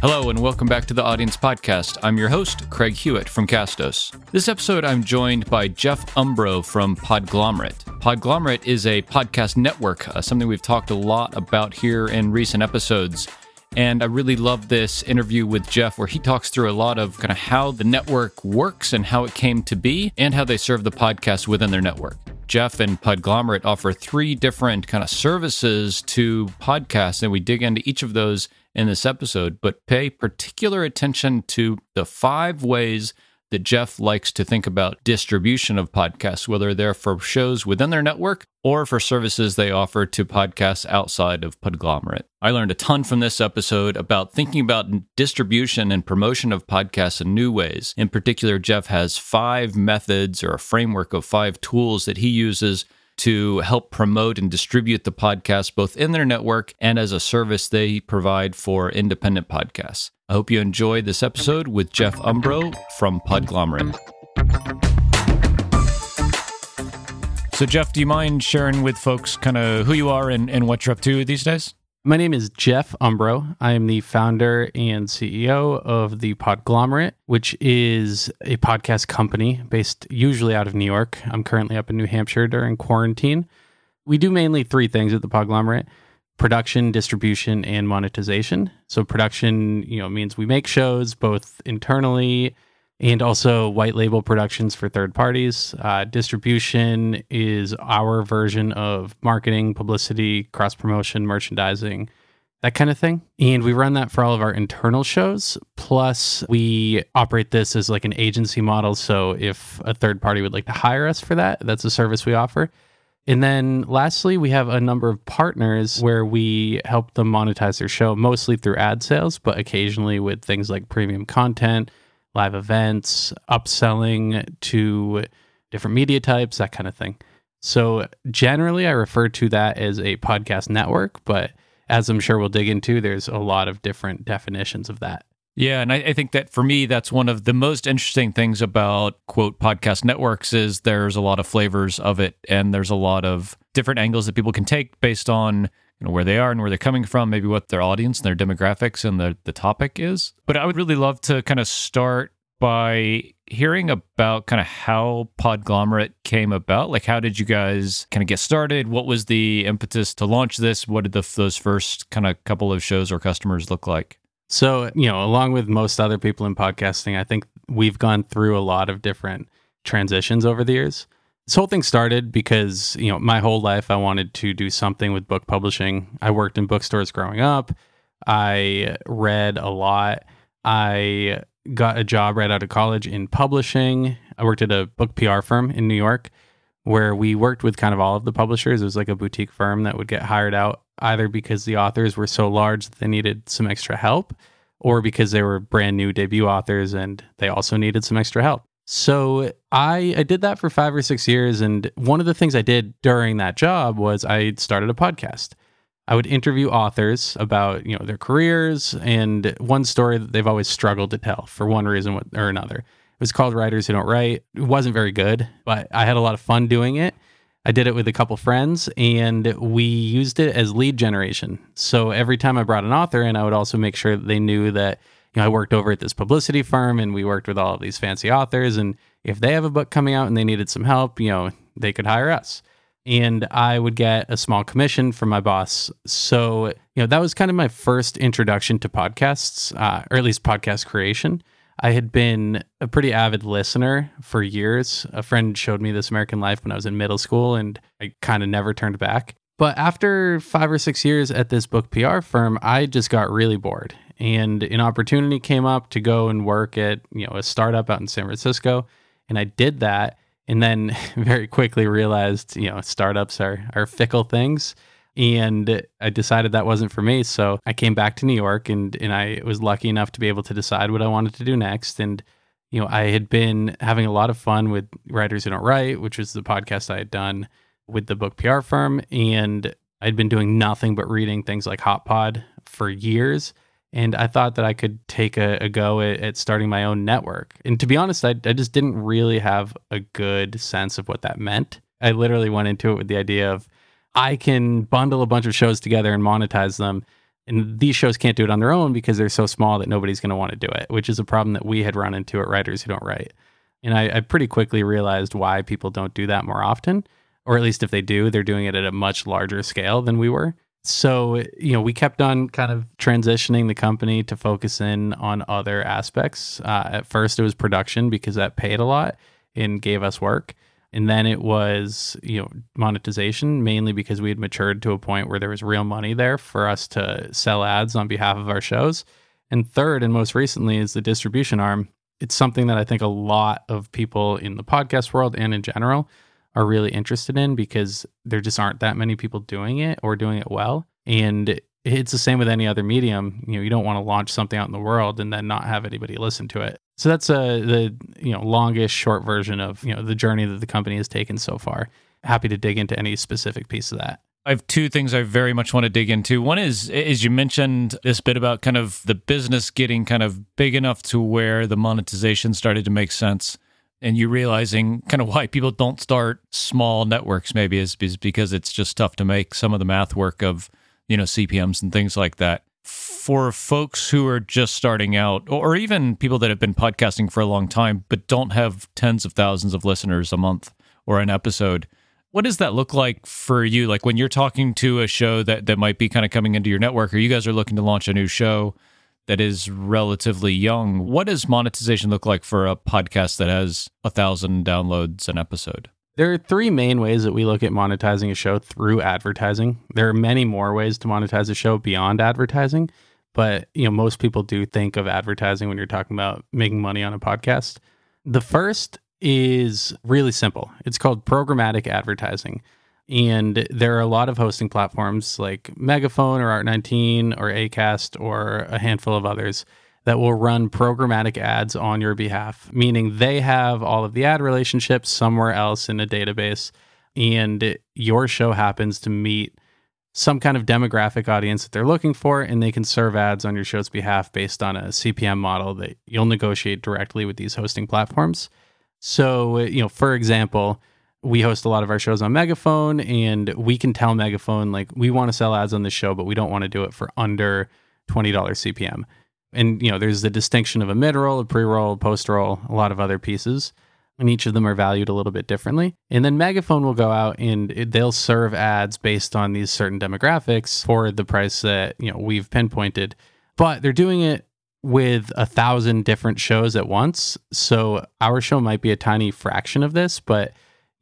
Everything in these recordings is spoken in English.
Hello, and welcome back to the Audience Podcast. I'm your host, Craig Hewitt from Castos. This episode, I'm joined by Jeff Umbro from Podglomerate. Podglomerate is a podcast network, uh, something we've talked a lot about here in recent episodes. And I really love this interview with Jeff, where he talks through a lot of kind of how the network works and how it came to be, and how they serve the podcast within their network. Jeff and Podglomerate offer three different kind of services to podcasts, and we dig into each of those in this episode, but pay particular attention to the five ways that Jeff likes to think about distribution of podcasts, whether they're for shows within their network or for services they offer to podcasts outside of Podglomerate. I learned a ton from this episode about thinking about distribution and promotion of podcasts in new ways. In particular, Jeff has five methods or a framework of five tools that he uses to help promote and distribute the podcast both in their network and as a service they provide for independent podcasts. I hope you enjoyed this episode with Jeff Umbro from Podglomerate. So, Jeff, do you mind sharing with folks kind of who you are and, and what you're up to these days? My name is Jeff Umbro. I am the founder and CEO of the Podglomerate, which is a podcast company based usually out of New York. I'm currently up in New Hampshire during quarantine. We do mainly three things at the Podglomerate production, distribution, and monetization. So production, you know, means we make shows both internally and also white label productions for third parties. Uh, distribution is our version of marketing, publicity, cross promotion, merchandising, that kind of thing. And we run that for all of our internal shows. Plus, we operate this as like an agency model. So if a third party would like to hire us for that, that's a service we offer. And then lastly, we have a number of partners where we help them monetize their show, mostly through ad sales, but occasionally with things like premium content live events, upselling to different media types, that kind of thing. So generally, I refer to that as a podcast network, but as I'm sure we'll dig into, there's a lot of different definitions of that. Yeah, and I, I, think that for me, that's one of the most interesting things about quote podcast networks is there's a lot of flavors of it, and there's a lot of different angles that people can take based on you know where they are and where they're coming from, maybe what their audience and their demographics and the the topic is. But I would really love to kind of start by hearing about kind of how Podglomerate came about. Like, how did you guys kind of get started? What was the impetus to launch this? What did the, those first kind of couple of shows or customers look like? So, you know, along with most other people in podcasting, I think we've gone through a lot of different transitions over the years. This whole thing started because, you know, my whole life I wanted to do something with book publishing. I worked in bookstores growing up. I read a lot. I got a job right out of college in publishing. I worked at a book PR firm in New York where we worked with kind of all of the publishers. It was like a boutique firm that would get hired out either because the authors were so large that they needed some extra help or because they were brand new debut authors and they also needed some extra help. So I I did that for 5 or 6 years and one of the things I did during that job was I started a podcast. I would interview authors about, you know, their careers and one story that they've always struggled to tell for one reason or another. It was called Writers Who Don't Write. It wasn't very good, but I had a lot of fun doing it. I did it with a couple friends and we used it as lead generation. So every time I brought an author in, I would also make sure that they knew that you know, I worked over at this publicity firm and we worked with all of these fancy authors. And if they have a book coming out and they needed some help, you know, they could hire us. And I would get a small commission from my boss. So, you know, that was kind of my first introduction to podcasts, uh, or at least podcast creation. I had been a pretty avid listener for years. A friend showed me This American Life when I was in middle school, and I kind of never turned back. But after five or six years at this book PR firm, I just got really bored and an opportunity came up to go and work at you know a startup out in San Francisco, and I did that, and then very quickly realized you know startups are are fickle things, and I decided that wasn't for me. So I came back to New York, and and I was lucky enough to be able to decide what I wanted to do next, and you know I had been having a lot of fun with Writers Who Don't Write, which was the podcast I had done with the book PR firm, and I'd been doing nothing but reading things like Hot Pod for years and I thought that I could take a, a go at, at, starting my own network. And to be honest, I, I just didn't really have a good sense of what that meant. I literally went into it with the idea of I can bundle a bunch of shows together and monetize them. And these shows can't do it on their own because they're so small that nobody's going to want to do it, which is a problem that we had run into at Writers Who Don't Write. And I, I pretty quickly realized why people don't do that more often, or at least if they do, they're doing it at a much larger scale than we were. So, you know, we kept on kind of transitioning the company to focus in on other aspects. Uh, at first, it was production because that paid a lot and gave us work. And then it was, you know, monetization mainly because we had matured to a point where there was real money there for us to sell ads on behalf of our shows. And third, and most recently, is the distribution arm. It's something that I think a lot of people in the podcast world and in general are really interested in because there just aren't that many people doing it or doing it well. And it's the same with any other medium. You know, you don't want to launch something out in the world and then not have anybody listen to it. So that's uh, the you know longest short version of you know the journey that the company has taken so far. Happy to dig into any specific piece of that. I have two things I very much want to dig into. One is, as you mentioned this bit about kind of the business getting kind of big enough to where the monetization started to make sense, and you realizing kind of why people don't start small networks. Maybe is, is because it's just tough to make some of the math work of you know CPMS and things like that for folks who are just starting out, or even people that have been podcasting for a long time, but don't have tens of thousands of listeners a month or an episode, what does that look like for you? Like when you're talking to a show that, that might be kind of coming into your network, or you guys are looking to launch a new show that is relatively young, what does monetization look like for a podcast that has a thousand downloads an episode? There are three main ways that we look at monetizing a show through advertising. There are many more ways to monetize a show beyond advertising, but you know most people do think of advertising when you're talking about making money on a podcast. The first is really simple. It's called programmatic advertising. And there are a lot of hosting platforms like Megaphone or Art19 or Acast or a handful of others that will run programmatic ads on your behalf, meaning they have all of the ad relationships somewhere else in a database, and your show happens to meet some kind of demographic audience that they're looking for, and they can serve ads on your show's behalf based on a CPM model that you'll negotiate directly with these hosting platforms. So, you know, for example, we host a lot of our shows on Megaphone, and we can tell Megaphone, like, we want to sell ads on this show, but we don't want to do it for under $20 CPM and you know there's the distinction of a mid roll a pre-roll a post roll a lot of other pieces and each of them are valued a little bit differently. And then megaphone will go out and they'll serve ads based on these certain demographics for the price that you know we've pinpointed. But they're doing it with a thousand different shows at once. So our show might be a tiny fraction of this but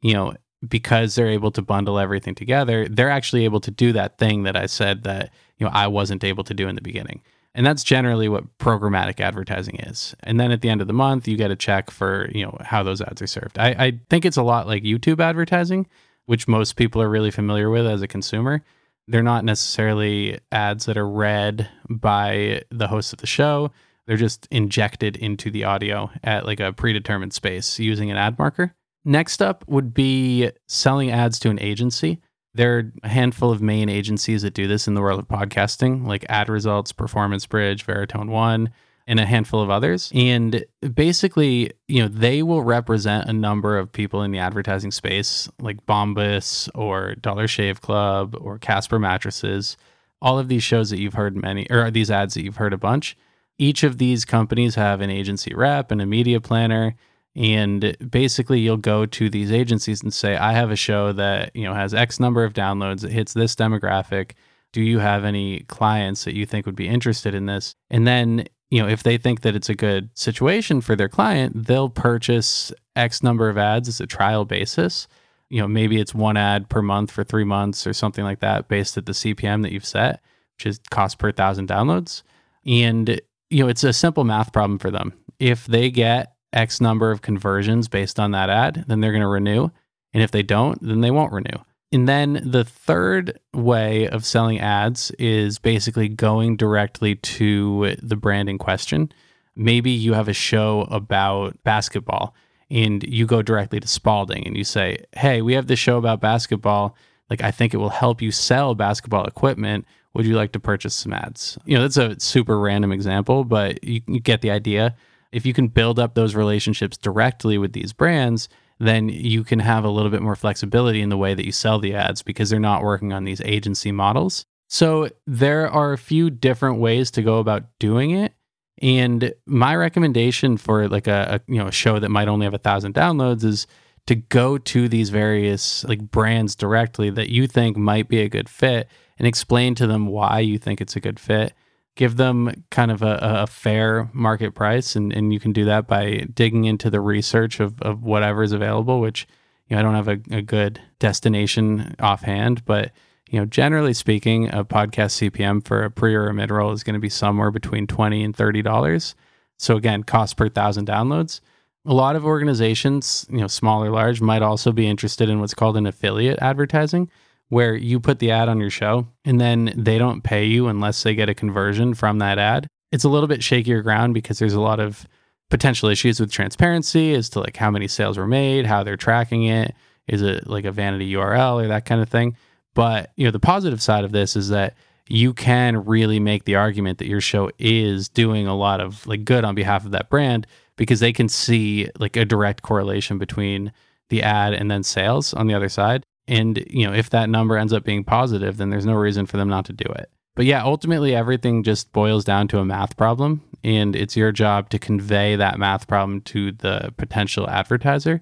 you know because they're able to bundle everything together they're actually able to do that thing that i said that you know i wasn't able to do in the beginning and that's generally what programmatic advertising is. And then at the end of the month, you get a check for, you know, how those ads are served. I, I think it's a lot like YouTube advertising, which most people are really familiar with as a consumer. They're not necessarily ads that are read by the host of the show. They're just injected into the audio at like a predetermined space using an ad marker. Next up would be selling ads to an agency. There are a handful of main agencies that do this in the world of podcasting, like Ad Results, Performance Bridge, Veritone One, and a handful of others. And basically, you know, they will represent a number of people in the advertising space, like Bombas or Dollar Shave Club or Casper Mattresses. All of these shows that you've heard many, or these ads that you've heard a bunch. Each of these companies have an agency rep and a media planner and basically you'll go to these agencies and say i have a show that you know has x number of downloads. It hits this demographic. Do you have any clients that you think would be interested in this? And then you know if they think that it's a good situation for their client they'll purchase x number of ads as a trial basis. You know maybe it's one ad per month for three months or something like that based at the cpm that you've set which is cost per thousand downloads. And you know it's a simple math problem for them. If they get X number of conversions based on that ad, then they're going to renew. And if they don't, then they won't renew. And then the third way of selling ads is basically going directly to the brand in question. Maybe you have a show about basketball and you go directly to Spalding and you say, Hey, we have this show about basketball. Like, I think it will help you sell basketball equipment. Would you like to purchase some ads? You know, that's a super random example, but you, you get the idea if you can build up those relationships directly with these brands, then you can have a little bit more flexibility in the way that you sell the ads because they're not working on these agency models. So there are a few different ways to go about doing it. And my recommendation for like a, a you know a show that might only have a thousand downloads is to go to these various like brands directly that you think might be a good fit and explain to them why you think it's a good fit give them kind of a, a, fair market price and, and you can do that by digging into the research of, of whatever is available which you know i don't have a, a good destination offhand but you know generally speaking a podcast cpm for a pre or a mid-roll is going to be somewhere between 20 and 30 dollars. So again cost per thousand downloads. A lot of organizations you know small or large might also be interested in what's called an affiliate advertising where you put the ad on your show and then they don't pay you unless they get a conversion from that ad. It's a little bit shakier ground because there's a lot of potential issues with transparency as to like how many sales were made, how they're tracking it, is it like a vanity URL or that kind of thing. But, you know, the positive side of this is that you can really make the argument that your show is doing a lot of like good on behalf of that brand because they can see like a direct correlation between the ad and then sales on the other side. And, you know, if that number ends up being positive, then there's no reason for them not to do it. But yeah, ultimately everything just boils down to a math problem. And it's your job to convey that math problem to the potential advertiser.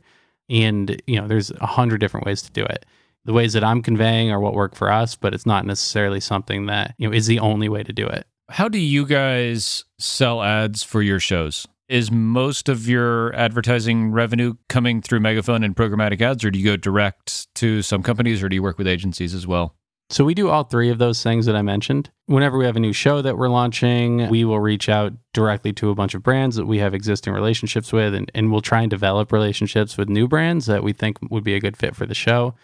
And, you know, there's a hundred different ways to do it. The ways that I'm conveying are what work for us, but it's not necessarily something that, you know, is the only way to do it. How do you guys sell ads for your shows? Is most of your advertising revenue coming through megaphone and programmatic ads or do you go direct to some companies or do you work with agencies as well? So we do all three of those things that i mentioned. Whenever we have a new show that we're launching we will reach out directly to a bunch of brands that we have existing relationships with and, and we'll try and develop relationships with new brands that we think would be a good fit for the show.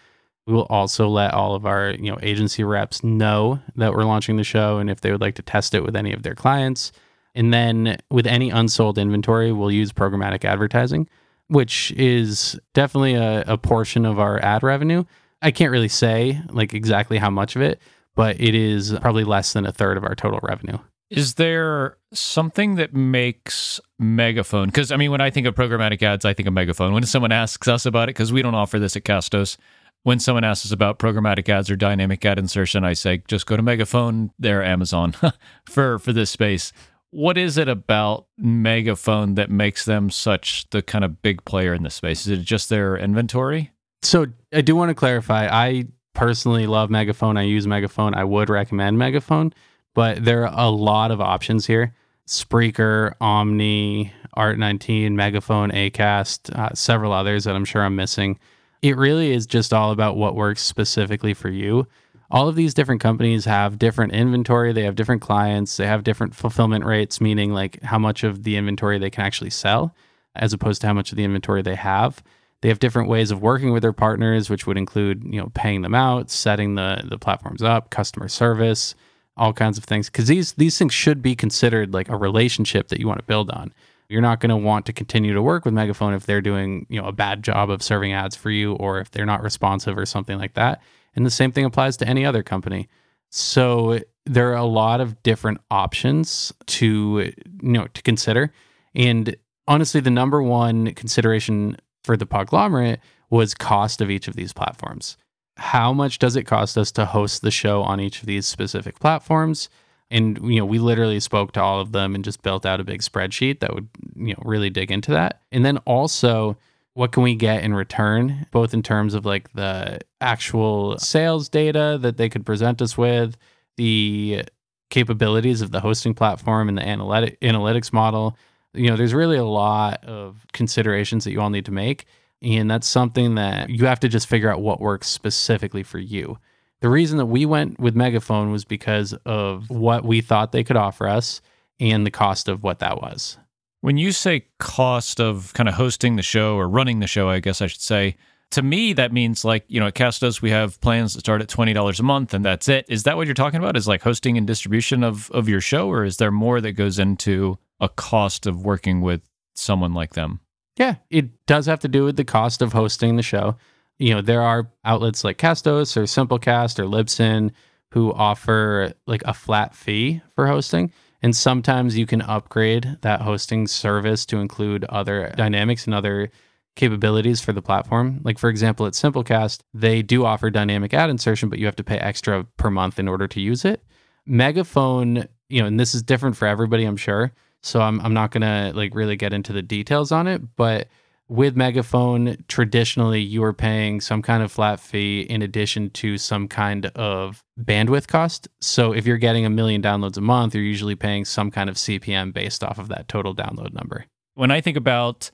We will also let all of our you know agency reps know that we're launching the show and if they would like to test it with any of their clients and then with any unsold inventory, we'll use programmatic advertising, which is definitely a, a portion of our ad revenue. I can't really say like exactly how much of it, but it is probably less than a third of our total revenue. Is there something that makes Megaphone? Because I mean, when I think of programmatic ads, I think of Megaphone. When someone asks us about it, because we don't offer this at Castos, when someone asks us about programmatic ads or dynamic ad insertion, I say just go to Megaphone. They're Amazon for for this space what is it about Megaphone that makes them such the kind of big player in this space? Is it just their inventory? So I do want to clarify. I personally love Megaphone. I use Megaphone. I would recommend Megaphone, but there are a lot of options here. Spreaker, Omny, Art19, Megaphone, Acast, uh, several others that I'm sure I'm missing. It really is just all about what works specifically for you all of these different companies have different inventory. They have different clients. They have different fulfillment rates meaning like how much of the inventory they can actually sell as opposed to how much of the inventory they have. They have different ways of working with their partners which would include you know paying them out setting the the platforms up customer service all kinds of things. Because these these things should be considered like a relationship that you want to build on. You're not going to want to continue to work with megaphone if they're doing you know a bad job of serving ads for you or if they're not responsive or something like that and the same thing applies to any other company. So there are a lot of different options to you know to consider. And honestly, the number one consideration for the Podglomerate was cost of each of these platforms. How much does it cost us to host the show on each of these specific platforms? And you know, we literally spoke to all of them and just built out a big spreadsheet that would you know really dig into that. And then also what can we get in return, both in terms of like the actual sales data that they could present us with, the capabilities of the hosting platform and the analytic analytics model. You know, there's really a lot of considerations that you all need to make. And that's something that you have to just figure out what works specifically for you. The reason that we went with Megaphone was because of what we thought they could offer us and the cost of what that was. When you say cost of kind of hosting the show or running the show, I guess I should say, to me that means like, you know, at Castos we have plans that start at $20 a month and that's it. Is that what you're talking about? Is like hosting and distribution of of your show or is there more that goes into a cost of working with someone like them? Yeah, it does have to do with the cost of hosting the show. You know, there are outlets like Castos or Simplecast or Libsyn who offer like a flat fee for hosting. And sometimes you can upgrade that hosting service to include other dynamics and other capabilities for the platform. Like for example, at Simplecast, they do offer dynamic ad insertion, but you have to pay extra per month in order to use it. Megaphone, you know, and this is different for everybody, I'm sure. So I'm I'm not gonna like really get into the details on it, but with Megaphone, traditionally you are paying some kind of flat fee in addition to some kind of bandwidth cost. So if you're getting a million downloads a month, you're usually paying some kind of CPM based off of that total download number. When I think about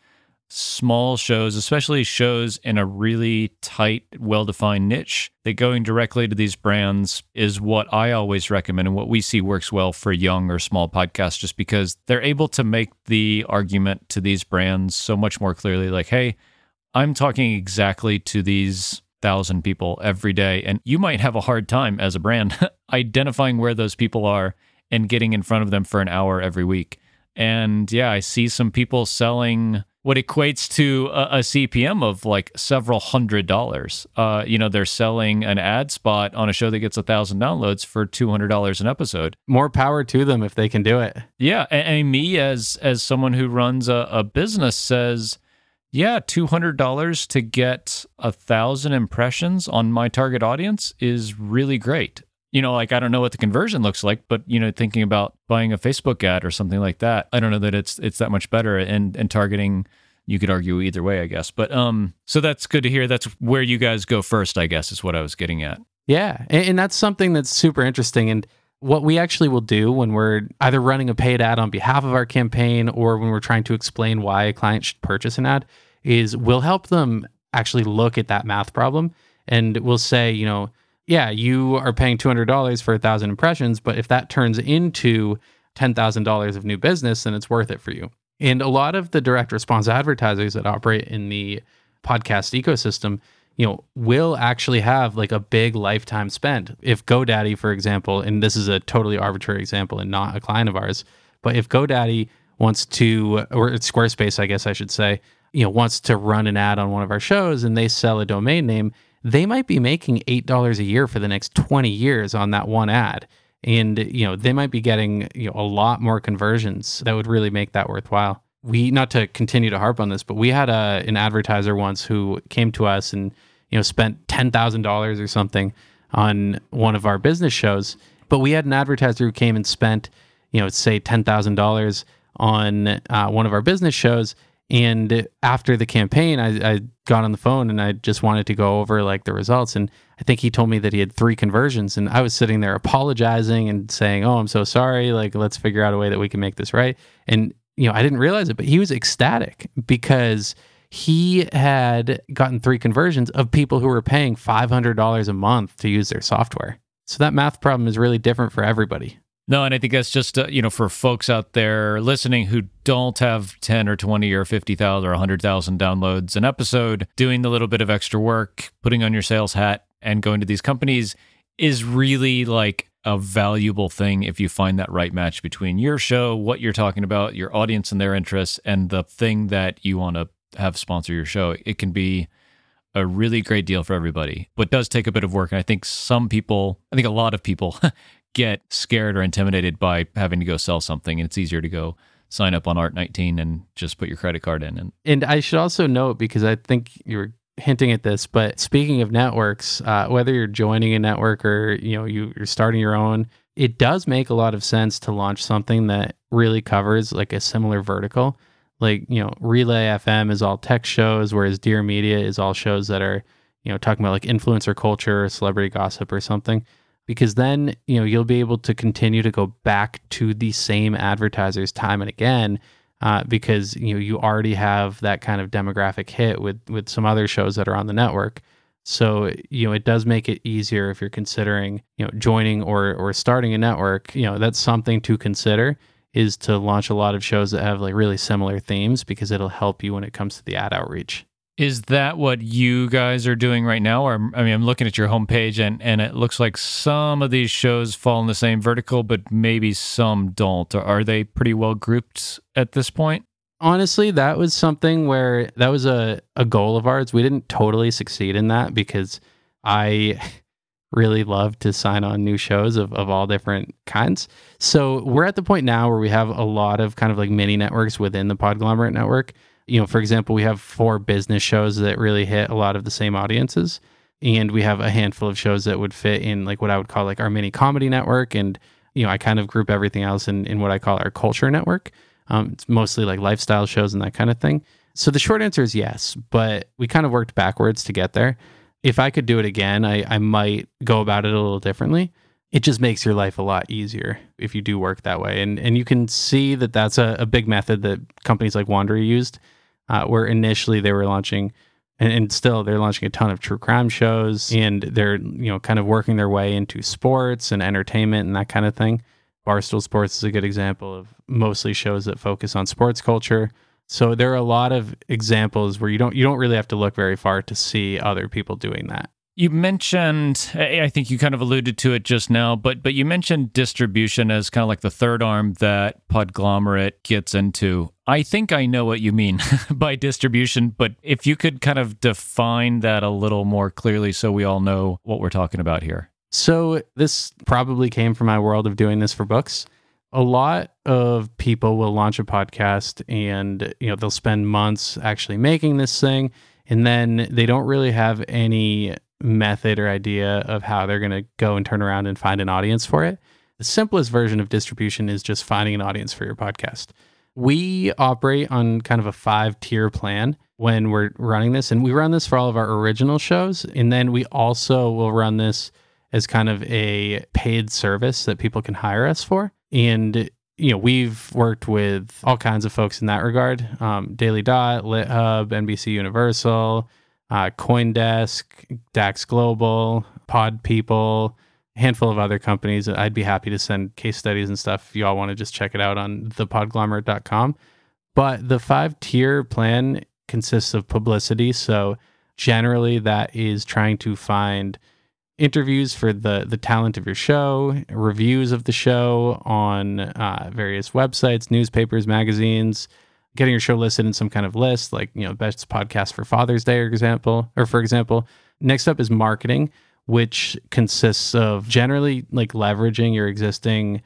small shows, especially shows in a really tight, well defined niche, that going directly to these brands is what I always recommend and what we see works well for young or small podcasts, just because they're able to make the argument to these brands so much more clearly like, hey, I'm talking exactly to these thousand people every day. And you might have a hard time as a brand identifying where those people are and getting in front of them for an hour every week. And yeah, I see some people selling what equates to a, a, CPM of like several hundred dollars. Uh, you know, they're selling an ad spot on a show that gets a thousand downloads for two hundred dollars an episode. More power to them if they can do it. Yeah, and, and me as as someone who runs a, a business says, yeah, two hundred dollars to get a thousand impressions on my target audience is really great you know, like I don't know what the conversion looks like, but you know, thinking about buying a Facebook ad or something like that, I don't know that it's it's that much better and and targeting you could argue either way, I guess. But um so that's good to hear. That's where you guys go first, I guess, is what I was getting at. Yeah. And, and that's something that's super interesting and what we actually will do when we're either running a paid ad on behalf of our campaign or when we're trying to explain why a client should purchase an ad is we'll help them actually look at that math problem and we'll say, you know, yeah, you are paying $200 for a thousand impressions, but if that turns into $10,000 of new business, then it's worth it for you. And a lot of the direct response advertisers that operate in the podcast ecosystem, you know, will actually have like a big lifetime spend. If GoDaddy, for example, and this is a totally arbitrary example and not a client of ours, but if GoDaddy wants to, or Squarespace, I guess I should say, you know, wants to run an ad on one of our shows and they sell a domain name, they might be making $8 a year for the next 20 years on that one ad. And, you know, they might be getting you know, a lot more conversions that would really make that worthwhile. We, not to continue to harp on this, but we had a, an advertiser once who came to us and, you know, spent $10,000 or something on one of our business shows. But we had an advertiser who came and spent, you know, say $10,000 on uh, one of our business shows and after the campaign, I, I, got on the phone and I just wanted to go over like the results. And I think he told me that he had three conversions. And I was sitting there apologizing and saying, Oh, I'm so sorry. Like, let's figure out a way that we can make this right. And, you know, I didn't realize it, but he was ecstatic because he had gotten three conversions of people who were paying $500 a month to use their software. So that math problem is really different for everybody. No, and I think that's just uh, you know for folks out there listening who don't have ten or twenty or fifty thousand or hundred thousand downloads an episode, doing the little bit of extra work, putting on your sales hat, and going to these companies is really like a valuable thing if you find that right match between your show, what you're talking about, your audience and their interests, and the thing that you want to have sponsor your show. It can be a really great deal for everybody, but does take a bit of work. And I think some people, I think a lot of people get scared or intimidated by having to go sell something. And it's easier to go sign up on Art19 and just put your credit card in. And, and I should also note, because I think you were hinting at this, but speaking of networks, uh, whether you're joining a network or you know you, you're starting your own, it does make a lot of sense to launch something that really covers like a similar vertical. Like you know, Relay FM is all tech shows, whereas Dear Media is all shows that are you know talking about like influencer culture, or celebrity gossip, or something because then you know you'll be able to continue to go back to the same advertisers time and again uh, because you know you already have that kind of demographic hit with with some other shows that are on the network. So you know it does make it easier if you're considering you know joining or or starting a network. You know that's something to consider is to launch a lot of shows that have like really similar themes because it'll help you when it comes to the ad outreach is that what you guys are doing right now? Or I mean, I'm looking at your homepage and and it looks like some of these shows fall in the same vertical, but maybe some don't. Are they pretty well grouped at this point? Honestly, that was something where that was a, a goal of ours. We didn't totally succeed in that because I really love to sign on new shows of, of all different kinds. So we're at the point now where we have a lot of kind of like mini networks within the Podglomerate network You know, for example, we have four business shows that really hit a lot of the same audiences. And we have a handful of shows that would fit in like what I would call like our mini comedy network. And, you know, I kind of group everything else in, in what I call our culture network. Um, it's mostly like lifestyle shows and that kind of thing. So the short answer is yes, but we kind of worked backwards to get there. If I could do it again, I, I might go about it a little differently. It just makes your life a lot easier if you do work that way. And, and you can see that that's a, a big method that companies like Wondery used, uh, where initially they were launching and, and, still they're launching a ton of true crime shows and they're you know kind of working their way into sports and entertainment and that kind of thing barstool sports is a good example of mostly shows that focus on sports culture so there are a lot of examples where you don't you don't really have to look very far to see other people doing that. You mentioned, I think you kind of alluded to it just now, but but you mentioned distribution as kind of like the third arm that Podglomerate gets into. I think I know what you mean by distribution, but if you could kind of define that a little more clearly so we all know what we're talking about here. So this probably came from my world of doing this for books a lot of people will launch a podcast and you know they'll spend months actually making this thing and then they don't really have any method or idea of how they're going to go and turn around and find an audience for it. The simplest version of distribution is just finding an audience for your podcast. We operate on kind of a five tier plan when we're running this and we run this for all of our original shows and then we also will run this as kind of a paid service that people can hire us for. And you know we've worked with all kinds of folks in that regard um, daily dot lithub nbc universal uh, coindesk dax global pod people a handful of other companies. I'd be happy to send case studies and stuff. If you all want to just check it out on thepodglomerate.com but the five tier plan consists of publicity. So generally that is trying to find interviews for the the talent of your show, reviews of the show on uh, various websites, newspapers, magazines, getting your show listed in some kind of list, like you know best podcast for Father's Day, for example, or for example. Next up is marketing, which consists of generally like leveraging your existing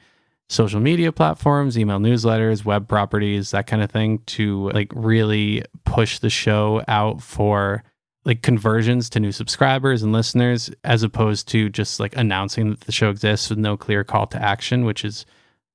social media platforms, email newsletters, web properties, that kind of thing to like really push the show out for like conversions to new subscribers and listeners as opposed to just like announcing that the show exists with no clear call to action which is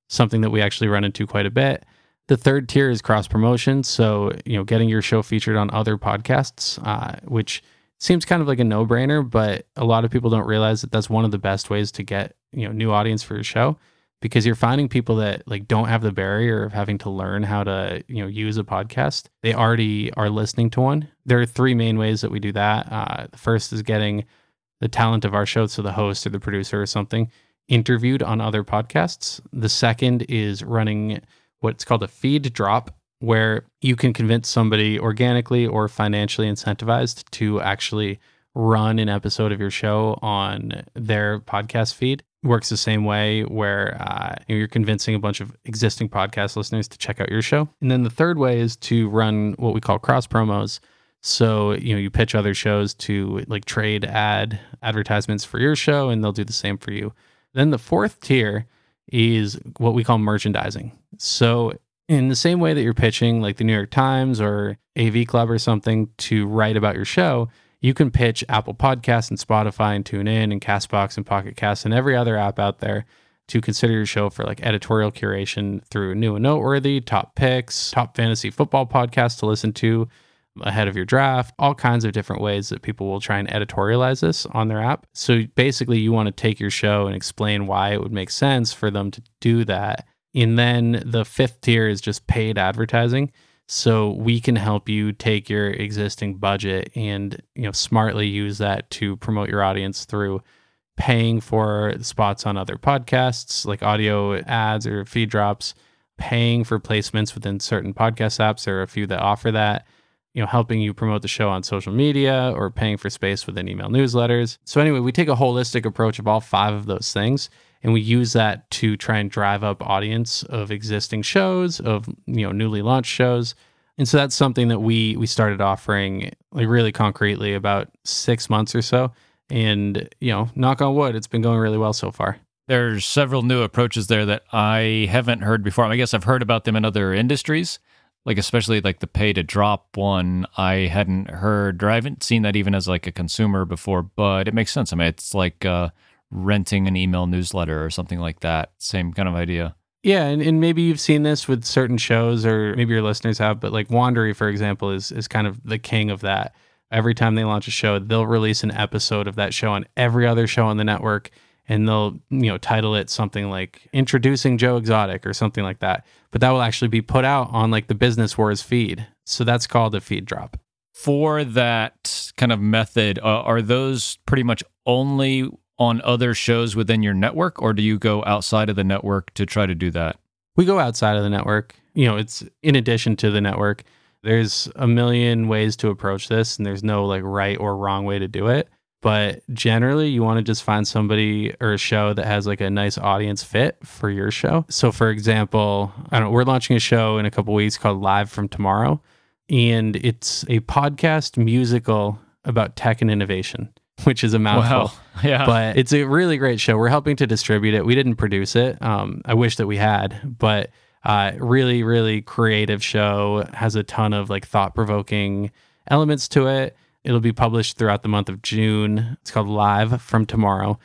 something that we actually run into quite a bit the third tier is cross promotion. So you know getting your show featured on other podcasts uh, which seems kind of like a no brainer but a lot of people don't realize that that's one of the best ways to get you know new audience for your show because you're finding people that like don't have the barrier of having to learn how to you know use a podcast. They already are listening to one. There are three main ways that we do that. Uh, the first is getting the talent of our show so the host or the producer or something interviewed on other podcasts. The second is running what's called a feed drop where you can convince somebody organically or financially incentivized to actually run an episode of your show on their podcast feed works the same way where uh, you're convincing a bunch of existing podcast listeners to check out your show. And then the third way is to run what we call cross promos. So, you know, you pitch other shows to like trade ad advertisements for your show and they'll do the same for you. Then the fourth tier is what we call merchandising. So, in the same way that you're pitching like the New York Times or AV Club or something to write about your show, you can pitch Apple Podcasts and Spotify and TuneIn and Castbox and Pocket Cast and every other app out there to consider your show for like editorial curation through new and noteworthy, top picks, top fantasy football podcasts to listen to ahead of your draft, all kinds of different ways that people will try and editorialize this on their app. So basically, you want to take your show and explain why it would make sense for them to do that. And then the fifth tier is just paid advertising. So we can help you take your existing budget and you know smartly use that to promote your audience through paying for spots on other podcasts like audio ads or feed drops, paying for placements within certain podcast apps. There are a few that offer that. You know, helping you promote the show on social media or paying for space within email newsletters. So, anyway, we take a holistic approach of all five of those things and we use that to try and drive up audience of existing shows of you know newly launched shows. And so that's something that we we started offering like really concretely about six months or so. And you know knock on wood it's been going really well so far. There's several new approaches there that i haven't heard before. I guess i've heard about them in other industries like especially like the pay to drop one i hadn't heard or i haven't seen that even as like a consumer before but it makes sense. I mean it's like uh, renting an email newsletter or something like that. Same kind of idea. Yeah and, and maybe you've seen this with certain shows or maybe your listeners have but like Wondery for example is is kind of the king of that. Every time they launch a show they'll release an episode of that show on every other show on the network and they'll you know title it something like introducing joe exotic or something like that. But that will actually be put out on like the business wars feed. So that's called a feed drop. For that kind of method uh, are those pretty much only on other shows within your network or do you go outside of the network to try to do that? We go outside of the network. You know it's in addition to the network. There's a million ways to approach this and there's no like right or wrong way to do it but generally you want to just find somebody or a show that has like a nice audience fit for your show. So for example i don't know we're launching a show in a couple weeks called live from tomorrow and it's a podcast musical about tech and innovation which is a mouthful. Wow. yeah. But it's a really great show. We're helping to distribute it. We didn't produce it. Um, i wish that we had but uh, really really creative show. Has a ton of like thought-provoking elements to it It'll be published throughout the month of June. It's called Live from Tomorrow.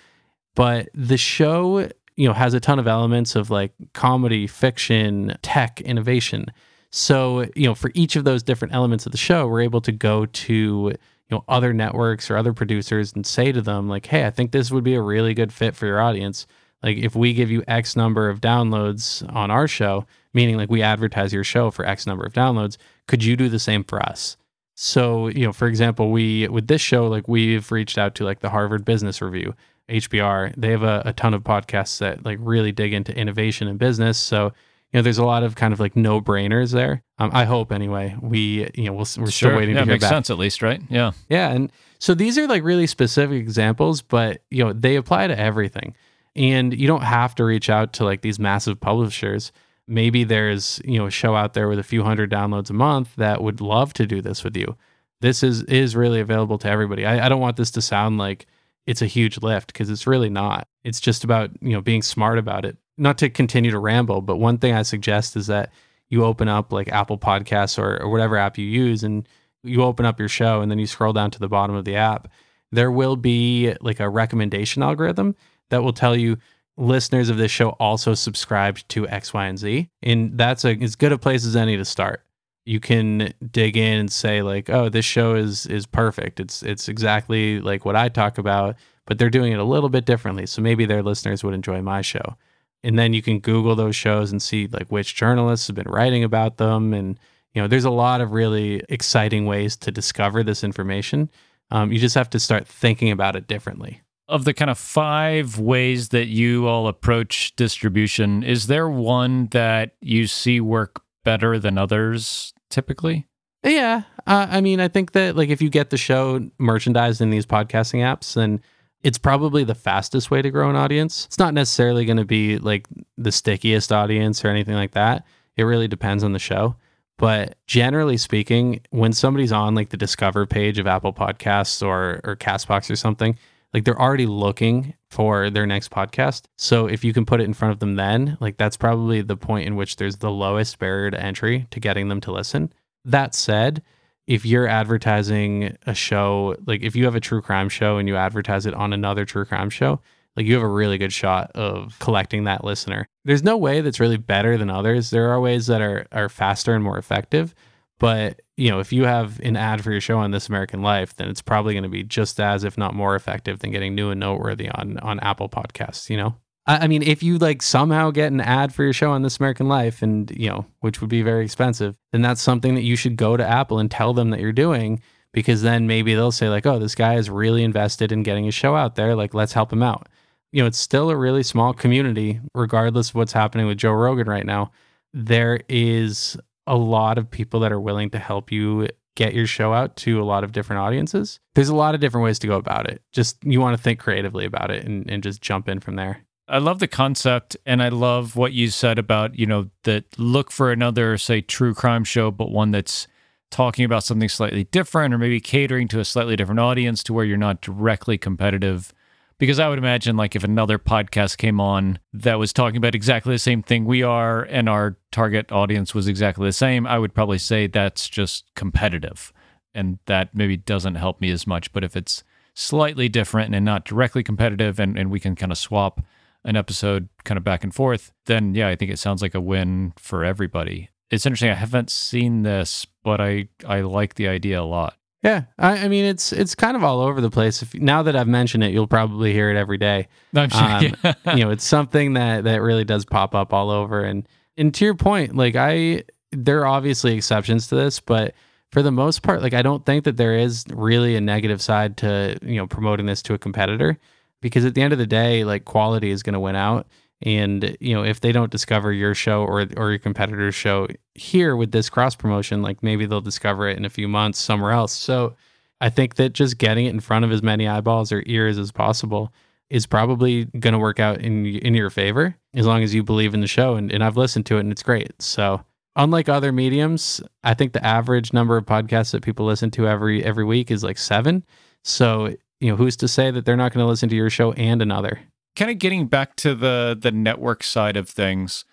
But the show, you know, has a ton of elements of like comedy, fiction, tech, innovation. So, you know, for each of those different elements of the show, we're able to go to, you know, other networks or other producers and say to them like, "Hey, I think this would be a really good fit for your audience." Like if we give you X number of downloads on our show, meaning like we advertise your show for X number of downloads, could you do the same for us? So, you know, for example, we with this show, like we've reached out to like the Harvard Business Review, HBR. They have a, a ton of podcasts that like really dig into innovation and business. So, you know, there's a lot of kind of like no brainers there. Um, I hope anyway. We, you know, we we are still waiting yeah, to hear makes back. sense at least, right? Yeah. Yeah. And so these are like really specific examples, but, you know, they apply to everything. And you don't have to reach out to like these massive publishers maybe there's you know a show out there with a few hundred downloads a month that would love to do this with you. This is is really available to everybody. I, I don't want this to sound like it's a huge lift because it's really not. It's just about you know being smart about it. Not to continue to ramble but one thing i suggest is that you open up like apple podcasts or, or whatever app you use and you open up your show and then you scroll down to the bottom of the app. There will be like a recommendation algorithm that will tell you listeners of this show also subscribed to X, Y, and Z. And that's a, as good a place as any to start. You can dig in and say like, oh, this show is is perfect. It's it's exactly like what I talk about, but they're doing it a little bit differently. So maybe their listeners would enjoy my show. And then you can Google those shows and see like which journalists have been writing about them. And you know, there's a lot of really exciting ways to discover this information. Um, you just have to start thinking about it differently of the kind of five ways that you all approach distribution, is there one that you see work better than others typically? Yeah. Uh, I mean, I think that like if you get the show merchandised in these podcasting apps, then it's probably the fastest way to grow an audience. It's not necessarily going to be like the stickiest audience or anything like that. It really depends on the show. But generally speaking, when somebody's on like the discover page of Apple Podcasts or or Castbox or something, like they're already looking for their next podcast. So if you can put it in front of them then, like that's probably the point in which there's the lowest barrier to entry to getting them to listen. That said, if you're advertising a show, like if you have a true crime show and you advertise it on another true crime show, like you have a really good shot of collecting that listener. There's no way that's really better than others. There are ways that are are faster and more effective, but you know, if you have an ad for your show on This American Life, then it's probably going to be just as, if not more, effective than getting new and noteworthy on on Apple Podcasts. You know, I, I mean, if you like somehow get an ad for your show on This American Life, and you know, which would be very expensive, then that's something that you should go to Apple and tell them that you're doing, because then maybe they'll say like, oh, this guy is really invested in getting his show out there. Like, let's help him out. You know, it's still a really small community, regardless of what's happening with Joe Rogan right now. There is a lot of people that are willing to help you get your show out to a lot of different audiences. There's a lot of different ways to go about it. Just you want to think creatively about it and, and just jump in from there. I love the concept and I love what you said about, you know, that look for another, say, true crime show, but one that's talking about something slightly different or maybe catering to a slightly different audience to where you're not directly competitive. Because I would imagine, like, if another podcast came on that was talking about exactly the same thing we are and our target audience was exactly the same, I would probably say that's just competitive. And that maybe doesn't help me as much. But if it's slightly different and not directly competitive and, and we can kind of swap an episode kind of back and forth, then yeah, I think it sounds like a win for everybody. It's interesting. I haven't seen this, but I, I like the idea a lot. Yeah, I, I mean it's it's kind of all over the place. If now that I've mentioned it, you'll probably hear it every day. I'm sure. Um, yeah. you know, it's something that that really does pop up all over. And and to your point, like I, there are obviously exceptions to this, but for the most part, like I don't think that there is really a negative side to you know promoting this to a competitor, because at the end of the day, like quality is going to win out. And you know, if they don't discover your show or or your competitor's show here with this cross promotion, like maybe they'll discover it in a few months somewhere else. So I think that just getting it in front of as many eyeballs or ears as possible is probably going to work out in in your favor as long as you believe in the show. And, and I've listened to it and it's great. So unlike other mediums, I think the average number of podcasts that people listen to every every week is like seven. So you know, who's to say that they're not going to listen to your show and another? Kind of getting back to the the network side of things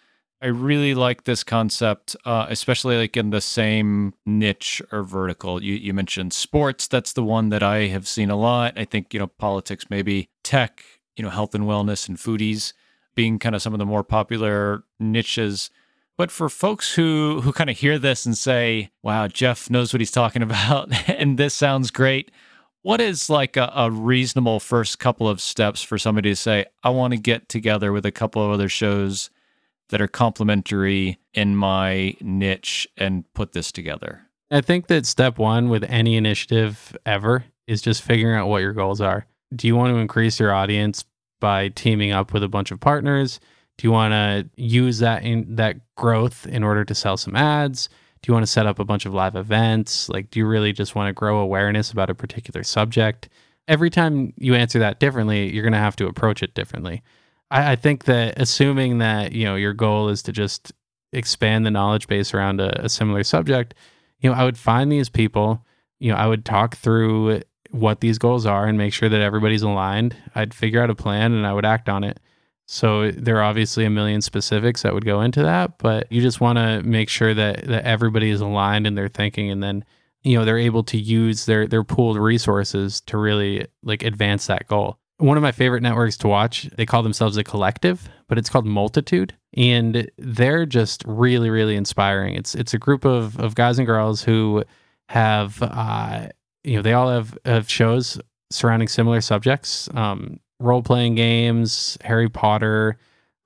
i really like this concept uh, especially like in the same niche or vertical. You, you mentioned sports that's the one that i have seen a lot. I think you know politics maybe tech you know health and wellness and foodies being kind of some of the more popular niches. But for folks who who kind of hear this and say wow jeff knows what he's talking about and this sounds great what is like a, a, reasonable first couple of steps for somebody to say, I want to get together with a couple of other shows that are complementary in my niche and put this together? I think that step one with any initiative ever is just figuring out what your goals are. Do you want to increase your audience by teaming up with a bunch of partners? Do you want to use that in that growth in order to sell some ads? You want to set up a bunch of live events? Like, do you really just want to grow awareness about a particular subject? Every time you answer that differently, you're going to have to approach it differently. I, I, think that assuming that, you know, your goal is to just expand the knowledge base around a, a similar subject, you know, I would find these people, you know, I would talk through what these goals are and make sure that everybody's aligned. I'd figure out a plan and I would act on it. So there are obviously a million specifics that would go into that, but you just want to make sure that that everybody is aligned in their thinking and then you know they're able to use their their pooled resources to really like advance that goal. One of my favorite networks to watch, they call themselves a collective, but it's called Multitude and they're just really really inspiring. It's it's a group of of guys and girls who have uh you know, they all have, have shows surrounding similar subjects. Um, role playing games, Harry Potter,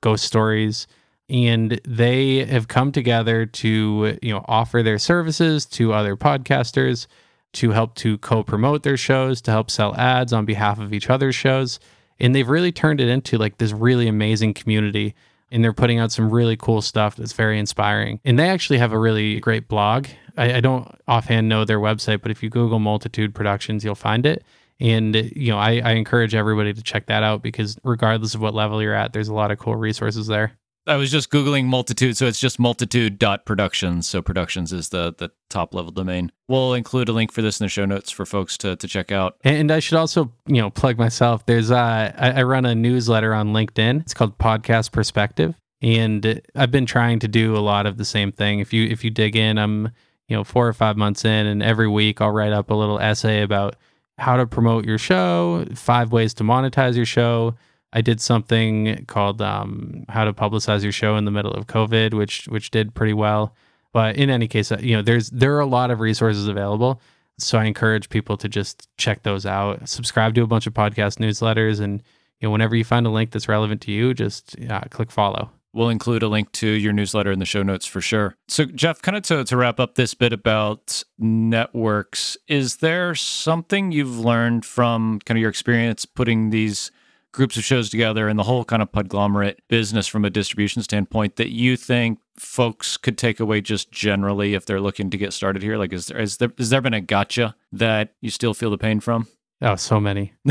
ghost stories, and they have come together to you know offer their services to other podcasters to help to co-promote their shows, to help sell ads on behalf of each other's shows, and they've really turned it into like this really amazing community. And they're putting out some really cool stuff that's very inspiring. And they actually have a really great blog. I, I don't offhand know their website, but if you Google Multitude Productions, you'll find it and you know I, I encourage everybody to check that out because regardless of what level you're at there's a lot of cool resources there. I was just googling multitude so it's just multitude dot productions so productions is the the top level domain. We'll include a link for this in the show notes for folks to to check out. And i should also you know plug myself. There's uh i, I run a newsletter on linkedin. It's called podcast perspective. And i've been trying to do a lot of the same thing. If you if you dig in i'm you know four or five months in and every week i'll write up a little essay about how to promote your show, five ways to monetize your show. I did something called um, how to publicize your show in the middle of COVID, which which did pretty well. But in any case, uh, you know, there's there are a lot of resources available. So I encourage people to just check those out. Subscribe to a bunch of podcast newsletters, and you know, whenever you find a link that's relevant to you, just uh, click follow. We'll include a link to your newsletter in the show notes for sure. So, Jeff, kind of to, to wrap up this bit about networks, is there something you've learned from kind of your experience putting these groups of shows together and the whole kind of podglomerate business from a distribution standpoint that you think folks could take away just generally if they're looking to get started here? Like, is there, is there, has there been a gotcha that you still feel the pain from? Oh, so many.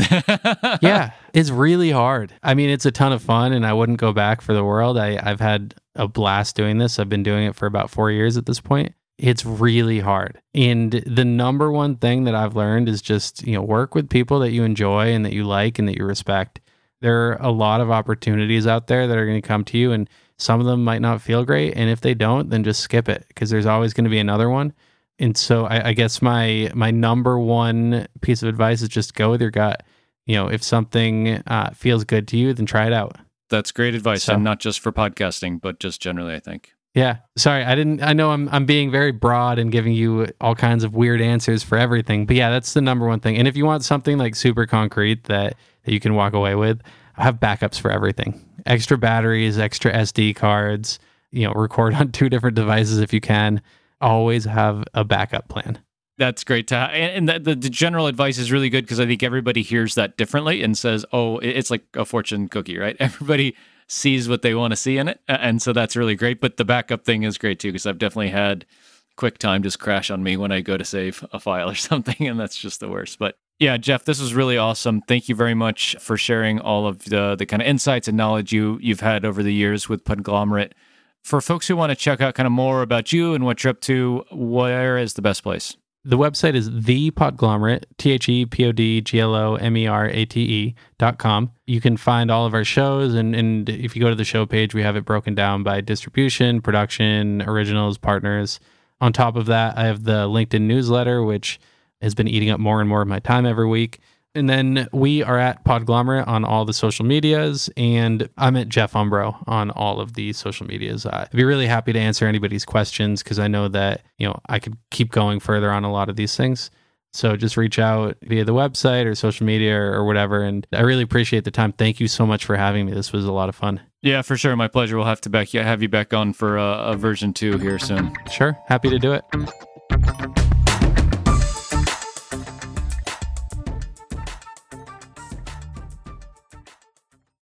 yeah, it's really hard. I mean, it's a ton of fun, and I wouldn't go back for the world. I, I've had a blast doing this. I've been doing it for about four years at this point. It's really hard. And the number one thing that I've learned is just, you know, work with people that you enjoy and that you like and that you respect. There are a lot of opportunities out there that are going to come to you, and some of them might not feel great. And if they don't, then just skip it because there's always going to be another one. And so I, I guess my my number one piece of advice is just go with your gut. You know, if something uh, feels good to you, then try it out. That's great advice, so, and not just for podcasting, but just generally, I think. Yeah. Sorry, I didn't I know I'm I'm being very broad and giving you all kinds of weird answers for everything. But yeah, that's the number one thing. And if you want something like super concrete that, that you can walk away with, I have backups for everything. Extra batteries, extra SD cards, you know, record on two different devices if you can. Always have a backup plan. That's great to have. And the, the, the general advice is really good because I think everybody hears that differently and says, oh, it's like a fortune cookie, right? Everybody sees what they want to see in it. And so that's really great. But the backup thing is great too, because I've definitely had QuickTime just crash on me when I go to save a file or something. And that's just the worst. But yeah, Jeff, this was really awesome. Thank you very much for sharing all of the, the kind of insights and knowledge you, you've had over the years with Podglomerate. For folks who want to check out kind of more about you and what you're up to, where is the best place? The website is the podglomerate, T H E P O D G L O M E R A T E dot com. You can find all of our shows, and, and if you go to the show page, we have it broken down by distribution, production, originals, partners. On top of that, I have the LinkedIn newsletter, which has been eating up more and more of my time every week. And then we are at Podglomerate on all the social medias, and I'm at Jeff Umbro on all of the social medias. Uh, I'd be really happy to answer anybody's questions because I know that you know I could keep going further on a lot of these things. So just reach out via the website or social media or, or whatever. And I really appreciate the time. Thank you so much for having me. This was a lot of fun. Yeah, for sure. My pleasure. We'll have to back have you back on for a, a version two here soon. Sure. Happy to do it.